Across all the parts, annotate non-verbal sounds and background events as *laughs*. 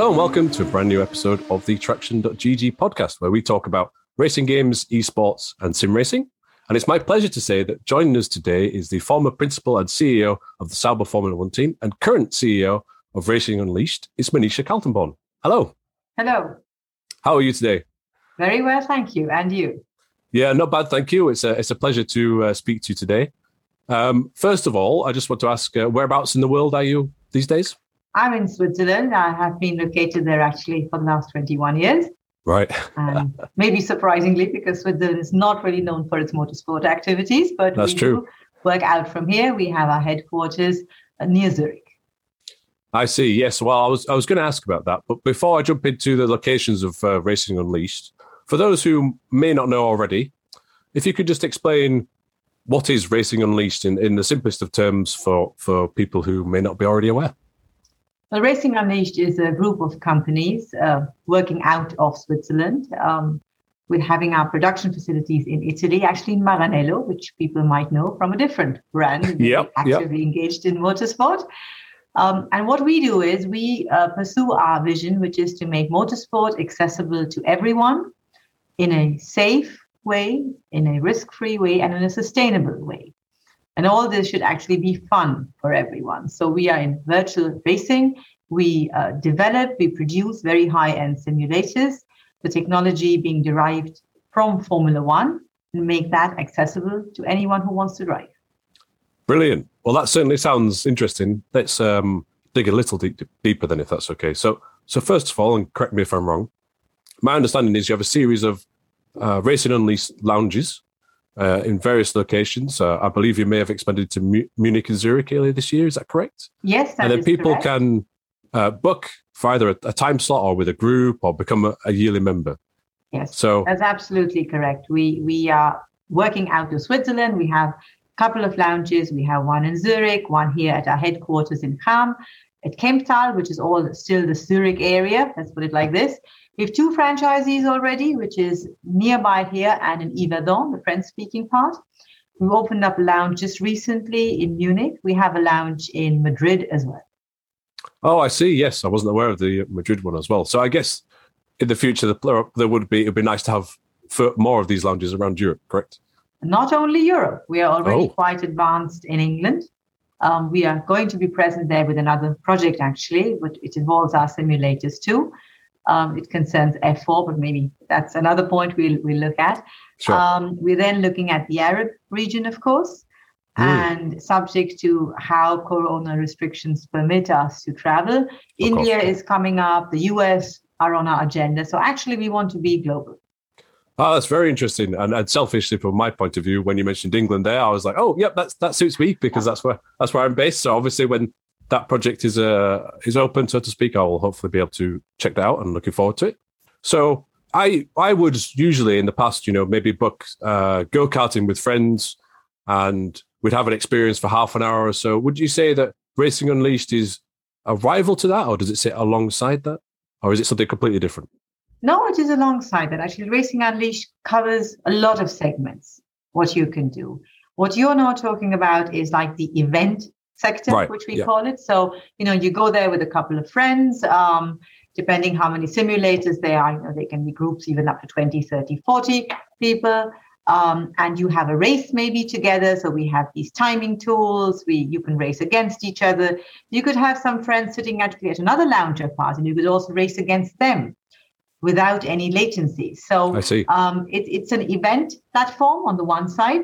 Hello and welcome to a brand new episode of the Traction.gg podcast, where we talk about racing games, esports, and sim racing. And it's my pleasure to say that joining us today is the former principal and CEO of the Sauber Formula One team and current CEO of Racing Unleashed. It's Manisha Kaltenborn. Hello. Hello. How are you today? Very well, thank you. And you? Yeah, not bad, thank you. It's a, it's a pleasure to uh, speak to you today. Um, first of all, I just want to ask uh, whereabouts in the world are you these days? I'm in Switzerland. I have been located there actually for the last 21 years. Right. *laughs* and maybe surprisingly, because Switzerland is not really known for its motorsport activities, but That's we true. do work out from here. We have our headquarters uh, near Zurich. I see. Yes. Well, I was I was going to ask about that, but before I jump into the locations of uh, Racing Unleashed, for those who may not know already, if you could just explain what is Racing Unleashed in, in the simplest of terms for for people who may not be already aware. Well, Racing Unleashed is a group of companies uh, working out of Switzerland. Um, with having our production facilities in Italy, actually in Maranello, which people might know from a different brand, *laughs* Yep, yep. actively engaged in motorsport. Um, and what we do is we uh, pursue our vision, which is to make motorsport accessible to everyone in a safe way, in a risk free way, and in a sustainable way. And all this should actually be fun for everyone. So we are in virtual racing. We uh, develop, we produce very high end simulators, the technology being derived from Formula One, and make that accessible to anyone who wants to drive. Brilliant. Well, that certainly sounds interesting. Let's um, dig a little deep, deeper then, if that's okay. So, so first of all, and correct me if I'm wrong, my understanding is you have a series of uh, Racing Unleashed lounges uh, in various locations. Uh, I believe you may have expanded to Mu- Munich and Zurich earlier this year. Is that correct? Yes, that and then people correct. can uh, book for either a, a time slot or with a group or become a, a yearly member. Yes, So, that's absolutely correct. We we are working out of Switzerland. We have a couple of lounges. We have one in Zurich, one here at our headquarters in Cham, at Kemptal, which is all still the Zurich area. Let's put it like this. We have two franchisees already, which is nearby here and in Yverdon, the French-speaking part. We opened up a lounge just recently in Munich. We have a lounge in Madrid as well. oh, I see. Yes, I wasn't aware of the Madrid one as well. So, I guess in the future, the, there would be it would be nice to have more of these lounges around Europe. Correct? not only Europe, we are already Oh. quite advanced in England. Um, we are going to be present there with another project, actually, but it involves our simulators too. Um, it concerns F4, but maybe that's another point we'll, we'll look at. Sure. Um, we're then looking at the Arab region, of course, Mm. and subject to how corona restrictions permit us to travel. India course. is coming up, the US are on our agenda. So actually, we want to be global. Oh, that's very interesting. And, and selfishly, from my point of view, when you mentioned England, there, I was like, "Oh, yep, that's that suits me because that's where that's where I'm based." So obviously, when that project is uh is open, so to speak, I will hopefully be able to check that out and looking forward to it. So I I would usually in the past, you know, maybe book uh, go karting with friends, and we'd have an experience for half an hour or so. Would you say that Racing Unleashed is a rival to that, or does it sit alongside that, or is it something completely different? No, it is alongside that. Actually, Racing Unleashed covers a lot of segments, what you can do. What you're now talking about is like the event sector, Right, which we yeah. call it. So, you know, you go there with a couple of friends, um, depending how many simulators there are, you know, they can be groups even up to 20, 30, 40 people. Um, and you have a race maybe together. So we have these timing tools. We you can race against each other. You could have some friends sitting actually at another lounger part, and you could also race against them without any latency. So I see. um, it, it's an event platform on the one side,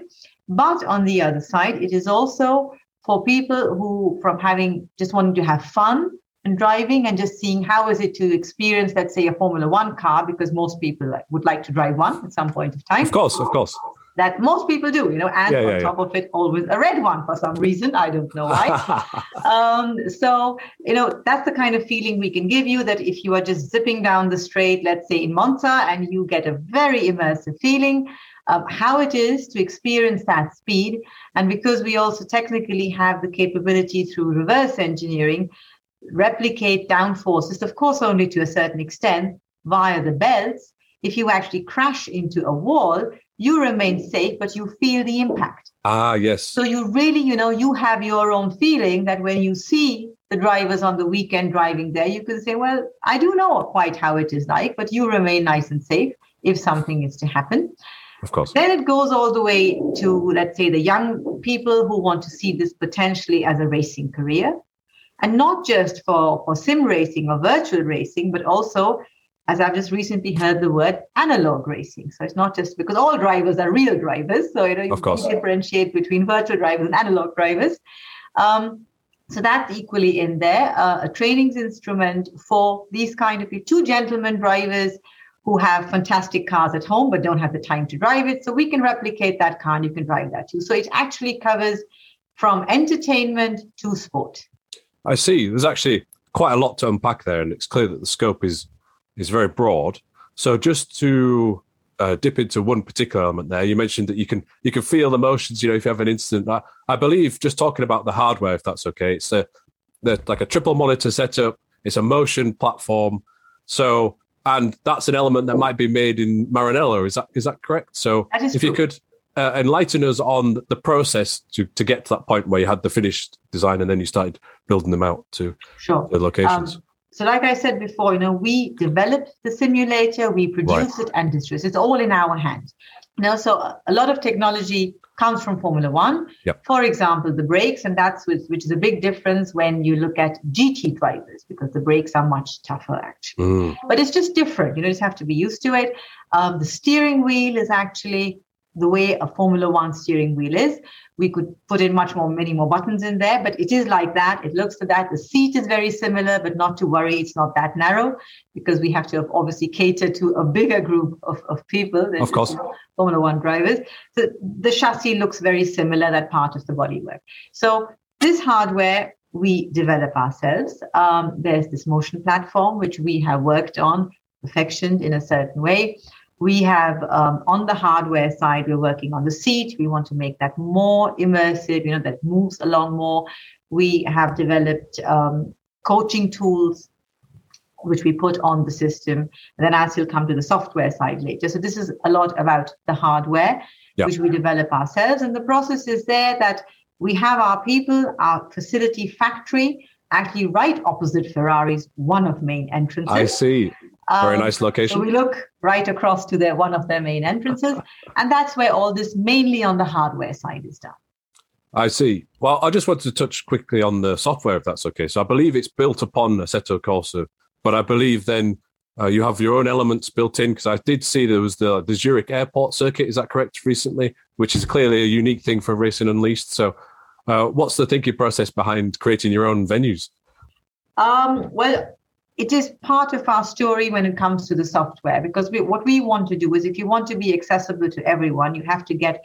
but on the other side, it is also for people who, from having just wanting to have fun and driving and just seeing how is it to experience, let's say, a Formula One car, because most people like, would like to drive one at some point of time. Of course, of course. That most people do, you know, and Yeah, on yeah, top of it, always a red one for some reason. I don't know why. *laughs* um, so you know that's the kind of feeling we can give you that if you are just zipping down the straight let's say in monza and you get a very immersive feeling of how it is to experience that speed and because we also technically have the capability through reverse engineering replicate downforces of course only to a certain extent via the belts if you actually crash into a wall you remain safe but you feel the impact ah, yes. so you really, you know, you have your own feeling that when you see the drivers on the weekend driving there, you can say, well, I do know quite how it is like, but you remain nice and safe if something is to happen. Of course. Then it goes all the way to, let's say, the young people who want to see this potentially as a racing career. And not just for, for sim racing or virtual racing, but also, as I've just recently heard the word analog racing. So it's not just because all drivers are real drivers. So you know, you of course. differentiate between virtual drivers and analog drivers. Um, so that's equally in there. Uh, a trainings instrument for these kind of two gentlemen drivers who have fantastic cars at home but don't have the time to drive it. So we can replicate that car and you can drive that too. So it actually covers from entertainment to sport. I see. There's actually quite a lot to unpack there, and it's clear that the scope is is very broad. So just to uh, dip into one particular element there, you mentioned that you can you can feel the motions. You know, if you have an incident, I, I believe just talking about the hardware, if that's okay, it's a like a triple monitor setup. It's a motion platform. So and that's an element that might be made in Maranello. Is that is that correct? So that if true. you could uh, enlighten us on the process to to get to that point where you had the finished design and then you started building them out to sure. the locations. Um, so, like I said before, you know, we developed the simulator, we produced Right. it and distribute. It's all in our hand. Know, so a- lot of technology comes from Formula One. Yep. For example, the brakes, and that's which, which is a big difference when you look at GT drivers because the brakes are much tougher actually. Mm, But it's just different. You know, you just have to be used to it. Um, the steering wheel is actually the way a Formula One steering wheel is. We could put in much more, many more buttons in there, but it is like that. It looks to that. The seat is very similar, but not to worry, it's not that narrow because we have to obviously cater to a bigger group of, of people than Of course. Formula One drivers. So the chassis looks very similar, that part of the bodywork. So this hardware we develop ourselves. Um, there's this motion platform which we have worked on, perfectioned in a certain way. We have um, on the hardware side, we're working on the seat. We want to make that more immersive, you know, that moves along more. We have developed um, coaching tools which we put on the system. And then as we'll come to the software side later. So this is a lot about the hardware, Yeah. which we develop ourselves. And the process is there that we have our people, our facility factory, actually right opposite Ferrari's one of main entrances. I see. Very Um, nice So location. we look right across to their one of their main entrances, and that's where all this mainly on the hardware side is done. I see. Well, I just wanted to touch quickly on the software, if that's okay. So I believe it's built upon Assetto Corsa, but I believe then uh, you have your own elements built in because I did see there was the, the Zurich airport circuit. Is that correct? Recently, which is clearly a unique thing for Racing Unleashed. So, uh, what's the thinking process behind creating your own venues? Um, well, it is part of our story when it comes to the software because we, what we want to do is if you want to be accessible to everyone, you have to get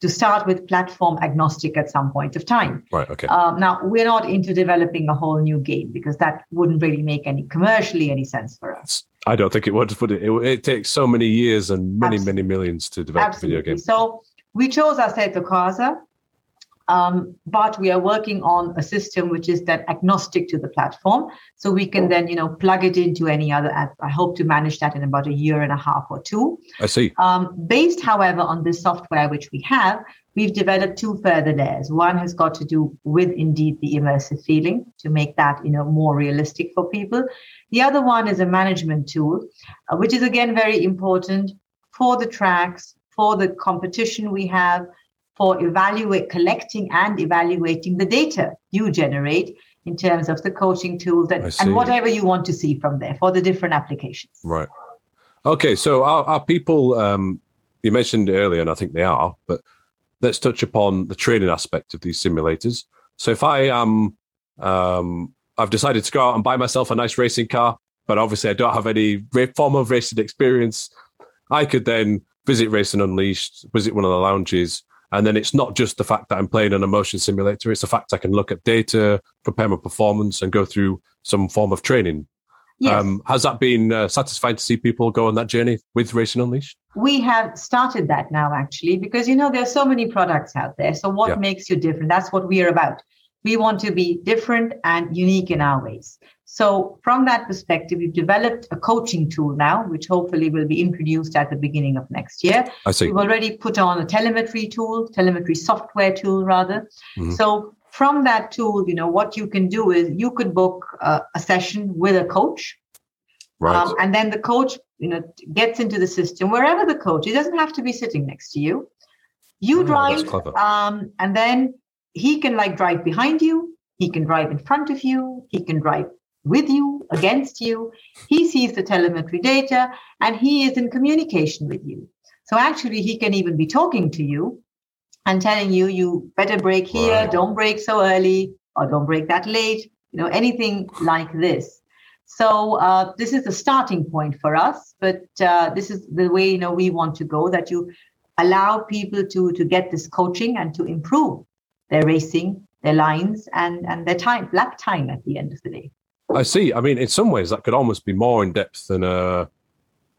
to start with platform agnostic at some point of time. Right. Okay. Um, now, we're not into developing a whole new game because that wouldn't really make any commercially any sense for us. I don't think it would, would it? it? It takes so many years and many, Absol- many millions to develop a Absolutely. video game. So we chose Assetto Corsa, um, but we are working on a system which is then agnostic to the platform. So we can then, you know, plug it into any other app. I hope to manage that in about a year and a half or two. I see. Um, based, however, on this software which we have, we've developed two further layers. One has got to do with indeed the immersive feeling to make that you know more realistic for people. The other one is a management tool, uh, which is again very important for the tracks, for the competition we have, for evaluate collecting and evaluating the data you generate in terms of the coaching tools I and, whatever you want to see from there for the different applications. Right. Okay. So our, our people, um, you mentioned earlier, and I think they are, but let's touch upon the training aspect of these simulators. So if I am, um, I've decided to go out and buy myself a nice racing car, but obviously I don't have any form of racing experience. I could then visit Racing Unleashed, visit one of the lounges, and then it's not just the fact that I'm playing an emotion simulator. It's the fact I can look at data, prepare my performance, and go through some form of training. Yes. Um, has that been uh, satisfying to see people go on that journey with Racing Unleashed? we have started that now actually because you know there are so many products out there so what Yeah. makes you different that's what we are about we want to be different and unique in our ways so from that perspective we've developed a coaching tool now which hopefully will be introduced at the beginning of next year I see. we've already put on a telemetry tool telemetry software tool rather Mhm. so from that tool, you know, what you can do is you could book uh, a session with a coach. Right. Um, and then the coach, you know, gets into the system wherever the coach. He doesn't have to be sitting next to you. You oh, drive, um, and then he can like drive behind you. He can drive in front of you. He can drive with you, against you. He sees the telemetry data, and he is in communication with you. So actually, he can even be talking to you and telling you you better brake here, right. don't brake so early, or don't brake that late, you know, anything like this. So uh, this is the starting point for us, but uh, this is the way you know we want to go. That you allow people to to get this coaching and to improve their racing, their lines, and and their time, lap time at the end of the day. I see. I mean, in some ways, that could almost be more in depth than a,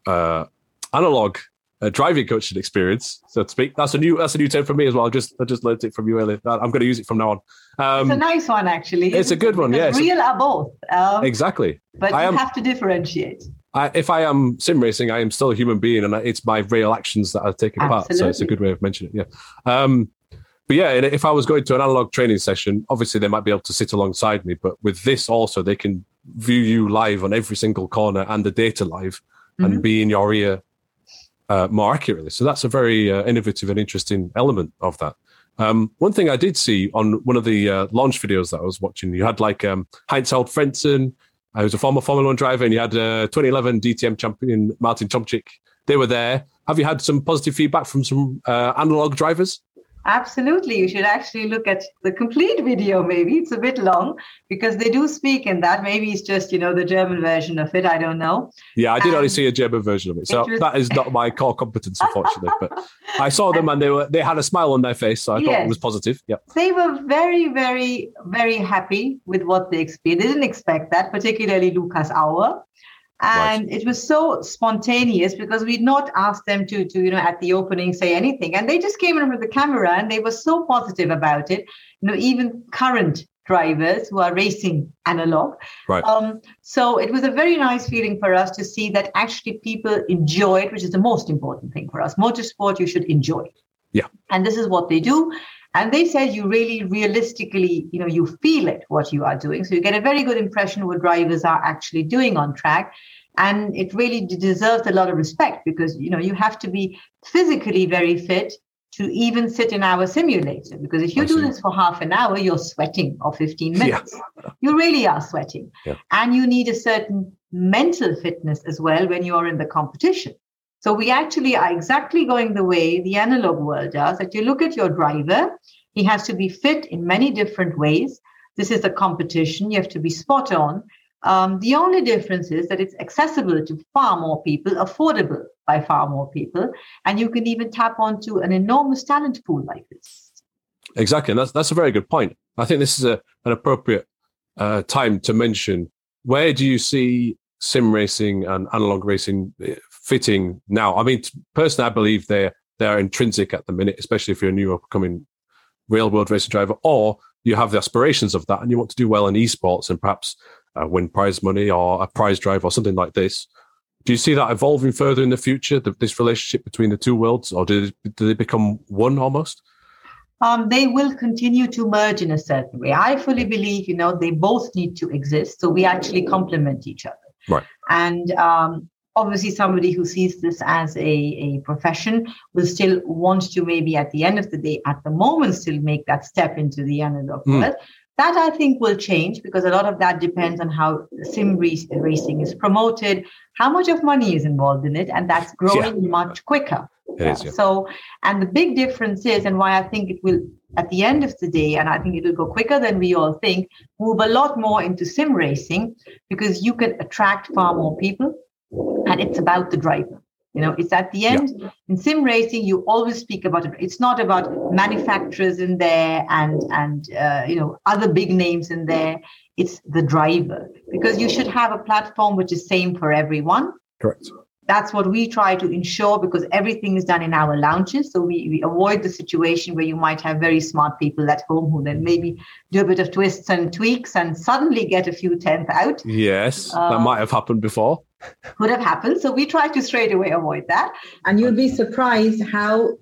a analog a driving coaching experience, so to speak. That's a new that's a new term for me as well. I just I just learned it from you earlier. I'm going to use it from now on. Um, it's a nice one, actually. It's a good one. Yes, real are both. Um, exactly. But I you am, have to differentiate. I, if I am sim racing, I am still a human being, and it's my real actions that are taking Absolutely. part. So it's a good way of mentioning it. Yeah. Um, but yeah, if I was going to an analog training session, obviously they might be able to sit alongside me. But with this also, they can view you live on every single corner and the data live, mm-hmm. and be in your ear uh, more accurately. So that's a very uh, innovative and interesting element of that. Um, one thing I did see on one of the uh, launch videos that I was watching, you had like um, Heinz-Harald Frentzen, uh, who's a former Formula One driver, and you had uh, 2011 DTM champion Martin Tomczyk. They were there. Have you had some positive feedback from some uh, analog drivers? Absolutely. You should actually look at the complete video, maybe. It's a bit long because they do speak in that. Maybe it's just, you know, the German version of it. I don't know. Yeah, I did only um, see a German version of it. So that is not my core competence, unfortunately. but I saw them and they were they had a smile on their face. So I yes. thought it was positive. Yeah. They were very, very, very happy with what they experienced. They didn't expect that, particularly Lucas Auer and right. it was so spontaneous because we'd not asked them to to you know at the opening say anything. And they just came in with the camera and they were so positive about it. You know even current drivers who are racing analog. Right. Um, so it was a very nice feeling for us to see that actually people enjoy it which is the most important thing for us. Motorsport you should enjoy yeah. And this is what they do and they said you really realistically you know you feel it what you are doing. So you get a very good impression of what drivers are actually doing on track. And it really deserves a lot of respect because you know you have to be physically very fit to even sit in our simulator. Because if you do this for half an hour you're sweating or 15 minutes. Yeah. you really are sweating. Yeah. and you need a certain mental fitness as well when you're in the competition so we actually are exactly going the way the analog world does that you look at your driver, he has to be fit in many different ways. This is a competition, you have to be spot on. Um, the only difference is that it's accessible to far more people, affordable by far more people, and you can even tap onto an enormous talent pool like this. Exactly, and that's that's a very good point. I think this is a, an appropriate uh, time to mention where do you see sim racing and analog racing eh, fitting now. I mean, personally, I believe they're they're intrinsic at the minute, especially if you're a new upcoming real world racing driver, or you have the aspirations of that and you want to do well in esports and perhaps uh, win prize money or a prize drive or something like this. Do you see that evolving further in the future, the, this relationship between the two worlds, or do they, do they become one almost? Um, they will continue to merge in a certain way. I fully believe, you know, they both need to exist. So we actually complement each other. Right. And um, obviously somebody who sees this as a, a profession will still want to maybe at the end of the day at the moment still make that step into the analog mm. world that i think will change because a lot of that depends on how sim racing is promoted how much of money is involved in it and that's growing yeah. much quicker yeah. yeah. so and the big difference is and why i think it will at the end of the day and i think it will go quicker than we all think move a lot more into sim racing because you can attract far more people and it's about the driver you know it's at the end yeah. in sim racing you always speak about it it's not about manufacturers in there and and uh, you know other big names in there it's the driver because you should have a platform which is same for everyone correct that's what we try to ensure because everything is done in our lounges. So we, we avoid the situation where you might have very smart people at home who then maybe do a bit of twists and tweaks and suddenly get a few tenth out. Yes, that might have happened before. Could have happened. So we try to straight away avoid that. And you'll be surprised how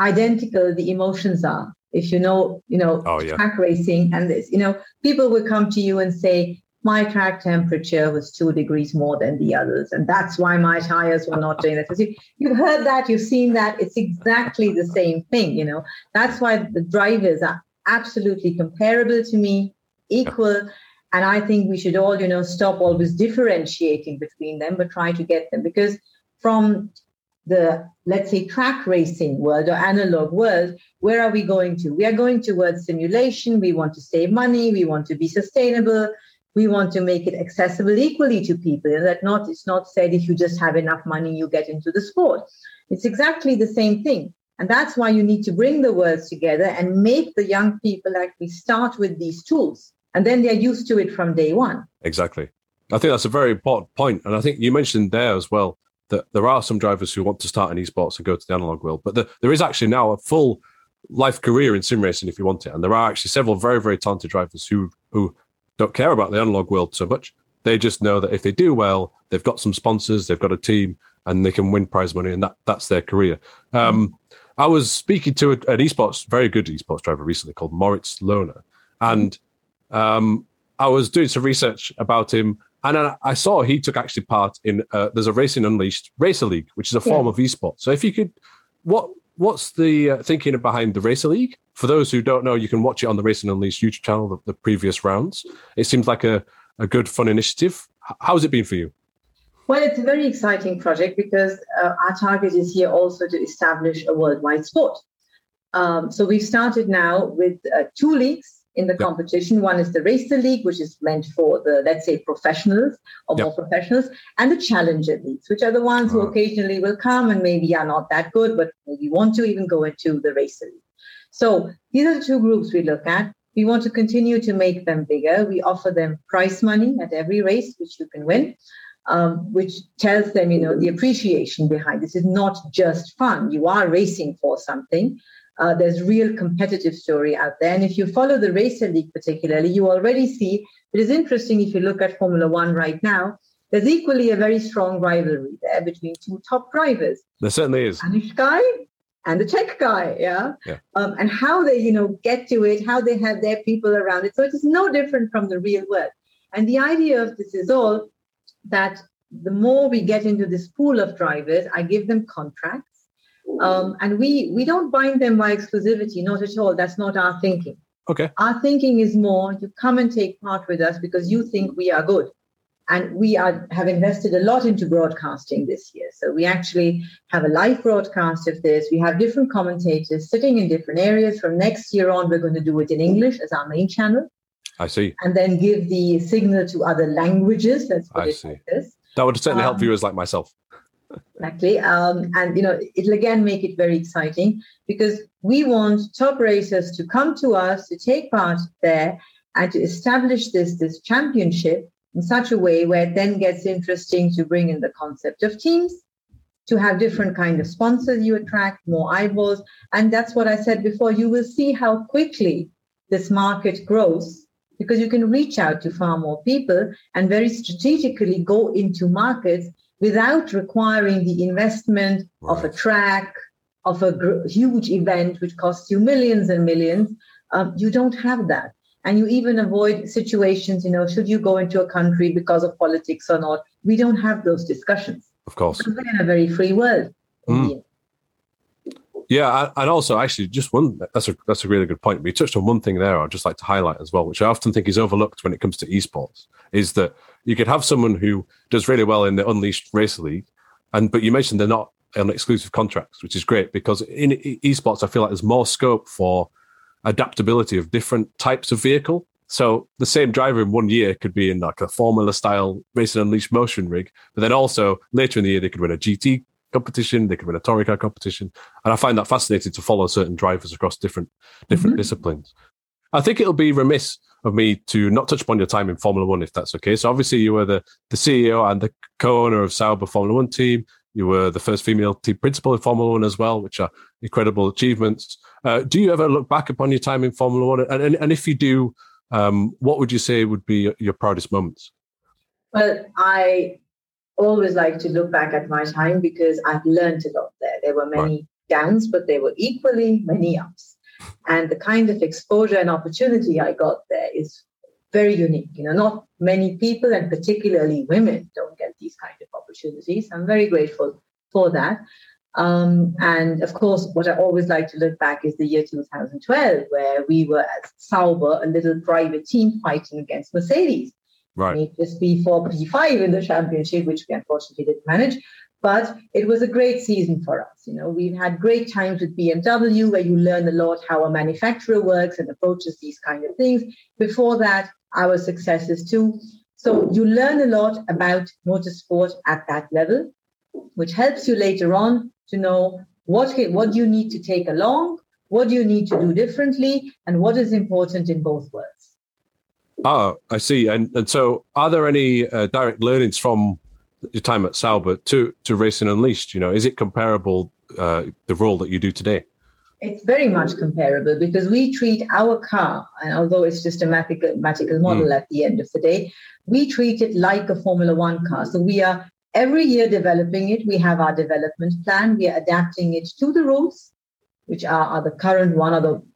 identical the emotions are if you know, you know, oh, yeah. track racing and this, you know, people will come to you and say, my track temperature was two degrees more than the others. And that's why my tires were not doing that. So you've heard that, you've seen that. It's exactly the same thing, you know. That's why the drivers are absolutely comparable to me, equal. And I think we should all, you know, stop always differentiating between them, but try to get them. Because from the let's say track racing world or analog world where are we going to? We are going towards simulation. We want to save money. We want to be sustainable. We want to make it accessible equally to people. And that not it's not said if you just have enough money you get into the sport. It's exactly the same thing. And that's why you need to bring the worlds together and make the young people actually start with these tools and then they're used to it from day one. Exactly. I think that's a very important point. And i think you mentioned there as well that there are some drivers who want to start in esports and go to the analog world but the, there is actually now a full life career in sim racing if you want it. And there are actually several very very talented drivers who who don't care about the analog world so much. They just know that if they do well, they've got some sponsors, they've got a team, and they can win prize money, and that that's their career. Um, I was speaking to an esports, very good esports driver recently called Moritz Lohner, and um, I was doing some research about him, and I, I saw he took actually part in uh, there's a Racing Unleashed Racer League, which is a form yeah. of esports. So if you could, what what's the uh, thinking behind the Racer League? For those who don't know, you can watch it on the Racing Unleashed YouTube channel, the, the previous rounds. It seems like a, a good, fun initiative. How's it been for you? Well, it's a very exciting project because uh, our target is here also to establish a worldwide sport. Um, so we've started now with uh, two leagues in the yep. competition. One is the Racer League, which is meant for the, let's say, professionals or yep. more professionals, and the Challenger Leagues, which are the ones who uh-huh. occasionally will come and maybe are not that good, but maybe want to even go into the Racer League. So these are the two groups we look at. We want to continue to make them bigger. We offer them prize money at every race, which you can win. Um, which tells them, you know, the appreciation behind this is not just fun. You are racing for something. Uh, there's real competitive story out there. And if you follow the Racer League particularly, you already see it is interesting if you look at Formula One right now, there's equally a very strong rivalry there between two top drivers. There certainly is. Spanish guy and the Czech guy, yeah? yeah. Um, and how they, you know, get to it, how they have their people around it. So it is no different from the real world. And the idea of this is all that the more we get into this pool of drivers, I give them contracts um, and we we don't bind them by exclusivity, not at all. That's not our thinking. Okay. Our thinking is more you come and take part with us because you think we are good. And we are have invested a lot into broadcasting this year. So we actually have a live broadcast of this. We have different commentators sitting in different areas. From next year on, we're going to do it in English as our main channel. I see. And then give the signal to other languages. Let's put I it see. like this. That would certainly um, help viewers like myself. Exactly. Um, and, you know, it'll again make it very exciting because we want top racers to come to us to take part there and to establish this, this championship in such a way where it then gets interesting to bring in the concept of teams, to have different kind of sponsors you attract, more eyeballs. And that's what I said before. You will see how quickly this market grows because you can reach out to far more people and very strategically go into markets without requiring the investment right. of a track, of a gr- huge event which costs you millions and millions. Um, you don't have that. And you even avoid situations, you know, should you go into a country because of politics or not? We don't have those discussions. Of course. We're in a very free world. Mm. Yeah, and also actually, just one that's a that's a really good point. We touched on one thing there. I'd just like to highlight as well, which I often think is overlooked when it comes to esports, is that you could have someone who does really well in the Unleashed Racer League, and but you mentioned they're not on exclusive contracts, which is great because in esports, I feel like there's more scope for adaptability of different types of vehicle. So the same driver in one year could be in like a Formula style Racing Unleashed motion rig, but then also later in the year they could win a GT competition. They could win a touring car competition, and I find that fascinating to follow certain drivers across different different mm-hmm. disciplines. I think it'll be remiss of me to not touch upon your time in Formula One, if that's okay. So obviously you were the the CEO and the co-owner of Sauber Formula One team. You were the first female team principal in Formula One as well, which are incredible achievements. Uh, do you ever look back upon your time in Formula One? And, and, and if you do, um, what would you say would be your proudest moments? Well, I always like to look back at my time because I've learned a lot there. There were many downs, but there were equally many ups. And the kind of exposure and opportunity I got there is very unique. You know, not many people, and particularly women, don't get these kind of opportunities. I'm very grateful for that. Um, and of course, what I always like to look back is the year 2012, where we were at Sauber, a little private team fighting against Mercedes. Right. It Just P4, P5 in the championship, which we unfortunately didn't manage. But it was a great season for us. You know, we've had great times with BMW, where you learn a lot how a manufacturer works and approaches these kind of things. Before that, our successes too. So you learn a lot about motorsport at that level, which helps you later on to know what what you need to take along, what do you need to do differently, and what is important in both worlds. Oh, I see. And and so, are there any uh, direct learnings from your time at Sauber to to Racing Unleashed? You know, is it comparable uh, the role that you do today? It's very much comparable because we treat our car, and although it's just a mathematical model mm. at the end of the day, we treat it like a Formula One car. So we are every year developing it. We have our development plan. We are adapting it to the rules, which are, are the current one or the, the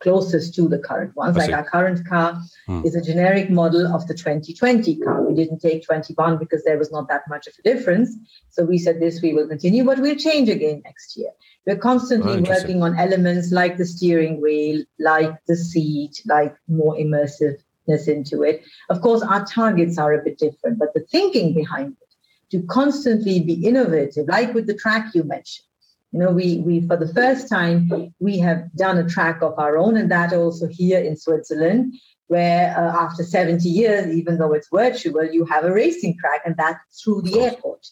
closest to the current ones. Like our current car hmm. is a generic model of the 2020 car. We didn't take 21 because there was not that much of a difference. So we said this we will continue, but we'll change again next year. We're constantly oh, working on elements like the steering wheel, like the seat, like more immersiveness into it. Of course, our targets are a bit different, but the thinking behind it to constantly be innovative, like with the track you mentioned. You know, we we for the first time we have done a track of our own, and that also here in Switzerland, where uh, after 70 years, even though it's virtual, you have a racing track, and that's through the airport.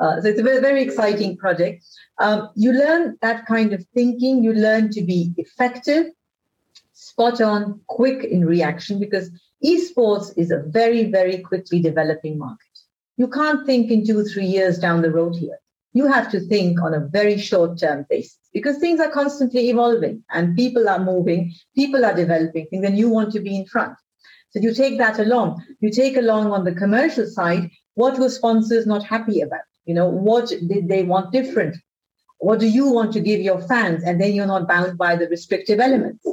Uh, so it's a very, very exciting project. Um, you learn that kind of thinking. You learn to be effective, spot on, quick in reaction, because esports is a very, very quickly developing market. You can't think in two, three years down the road here. You have to think on a very short term basis because things are constantly evolving and people are moving, people are developing things, and you want to be in front. So you take that along. You take along on the commercial side what were sponsors not happy about? You know, what did they want different? What do you want to give your fans? And then you're not bound by the restrictive elements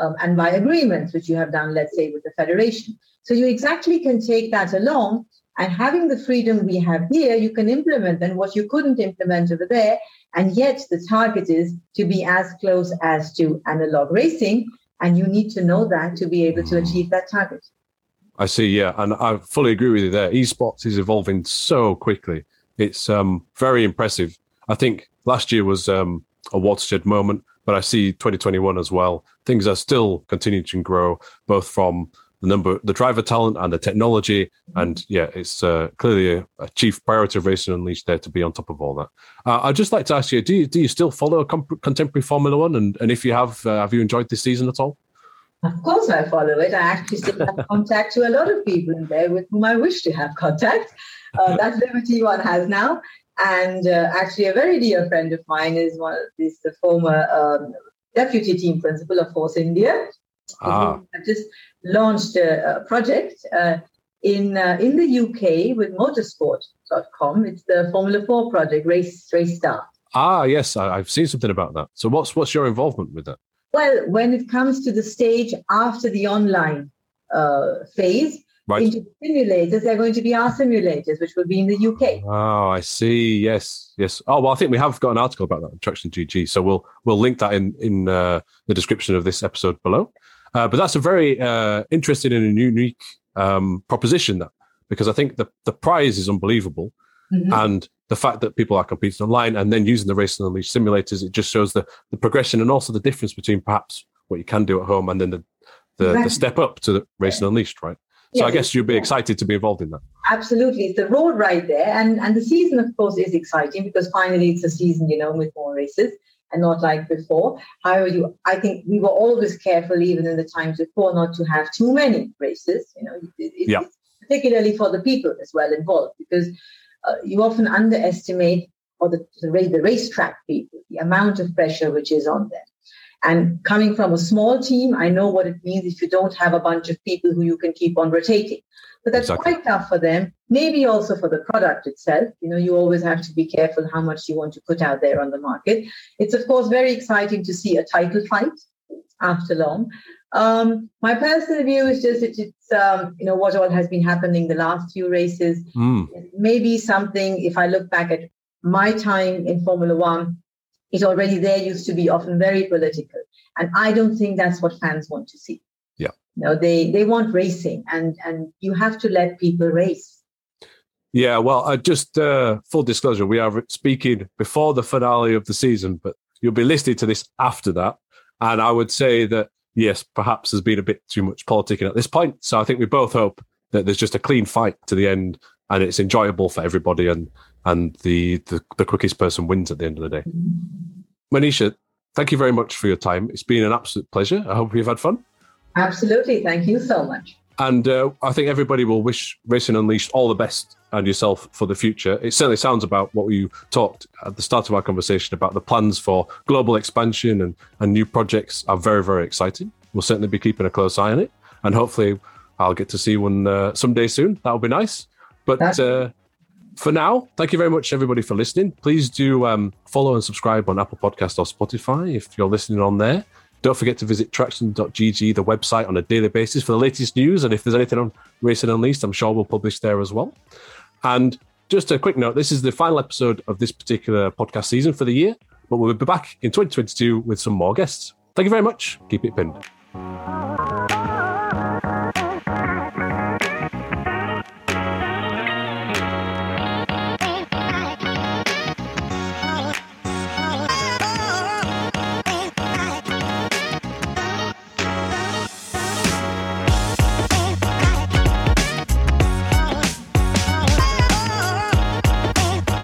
um, and by agreements, which you have done, let's say, with the federation. So you exactly can take that along and having the freedom we have here, you can implement then what you couldn't implement over there. And yet the target is to be as close as to analog racing. And you need to know that to be able to achieve that target. I see, yeah. And I fully agree with you there. Esports is evolving so quickly. It's um, very impressive. I think last year was um, a watershed moment, but I see 2021 as well. Things are still continuing to grow, both from the number, the driver talent, and the technology. And yeah, it's uh, clearly a, a, chief priority of Racing Unleashed there to be on top of all that. Uh, I'd just like to ask you: Do you do you still follow comp- contemporary Formula One? And and if you have, uh, have you enjoyed this season at all? Of course, I follow it. I actually still have *laughs* contact to a lot of people in there with whom I wish to have contact. Uh, *laughs* that Liberty One has now. And uh, actually, a very dear friend of mine is one is the former um, deputy team principal of Force India. Ah. I've just launched a, a project uh, in uh, in the UK with motorsport.com. It's the Formula 4 project, Race Race Star. Ah, yes, I, have seen something about that. So what's what's your involvement with that? Well, when it comes to the stage after the online uh, phase, right. into the simulators, they're going to be our simulators, which will be in the UK. Oh, I see. Yes, yes. Oh, well, I think we have got an article about that Traction GG, so we'll we'll link that in in uh, the description of this episode below. Uh, but that's a very uh, interesting and unique um, proposition, that because I think the the prize is unbelievable, mm-hmm. and the fact that people are competing online and then using the Racing Unleashed simulators, it just shows the the progression and also the difference between perhaps what you can do at home and then the the, right. the step up to the Racing Unleashed, right? So yes, I guess you'd be excited to be involved in that. Absolutely, it's the road right there, and and the season, of course, is exciting because finally it's a season, you know, with more races and not like before. However, you, I think we were always careful, even in the times before, not to have too many races. You know, it, it, yeah. particularly for the people as well involved, because uh, you often underestimate or the, the, the racetrack people, the amount of pressure which is on them. And coming from a small team, I know what it means if you don't have a bunch of people who you can keep on rotating. But that's exactly. quite tough for them, maybe also for the product itself. You know, you always have to be careful how much you want to put out there on the market. It's, of course, very exciting to see a title fight after long. Um, my personal view is just that it's um, you know what all has been happening the last few races. Mm. Maybe something. If I look back at my time in Formula One, it already there used to be often very political, and I don't think that's what fans want to see. Yeah, No, they they want racing, and and you have to let people race. Yeah, well, uh, just uh, full disclosure, we are speaking before the finale of the season, but you'll be listening to this after that. And I would say that yes, perhaps there's been a bit too much politicking at this point. So I think we both hope that there's just a clean fight to the end and it's enjoyable for everybody and and the the, the quickest person wins at the end of the day. Manisha, thank you very much for your time. It's been an absolute pleasure. I hope you've had fun. Absolutely. Thank you so much. And uh, I think everybody will wish Racing Unleashed all the best and yourself for the future. It certainly sounds about what you talked at the start of our conversation about the plans for global expansion and, and new projects are very, very exciting. We'll certainly be keeping a close eye on it. And hopefully, I'll get to see one uh, someday soon. That'll be nice. But uh, for now, thank you very much, everybody, for listening. Please do um, follow and subscribe on Apple Podcast or Spotify if you're listening on there. Don't forget to visit traction.gg, the website, on a daily basis for the latest news. And if there's anything on Racing Unleashed, I'm sure we'll publish there as well. And just a quick note this is the final episode of this particular podcast season for the year, but we'll be back in 2022 with some more guests. Thank you very much. Keep it pinned.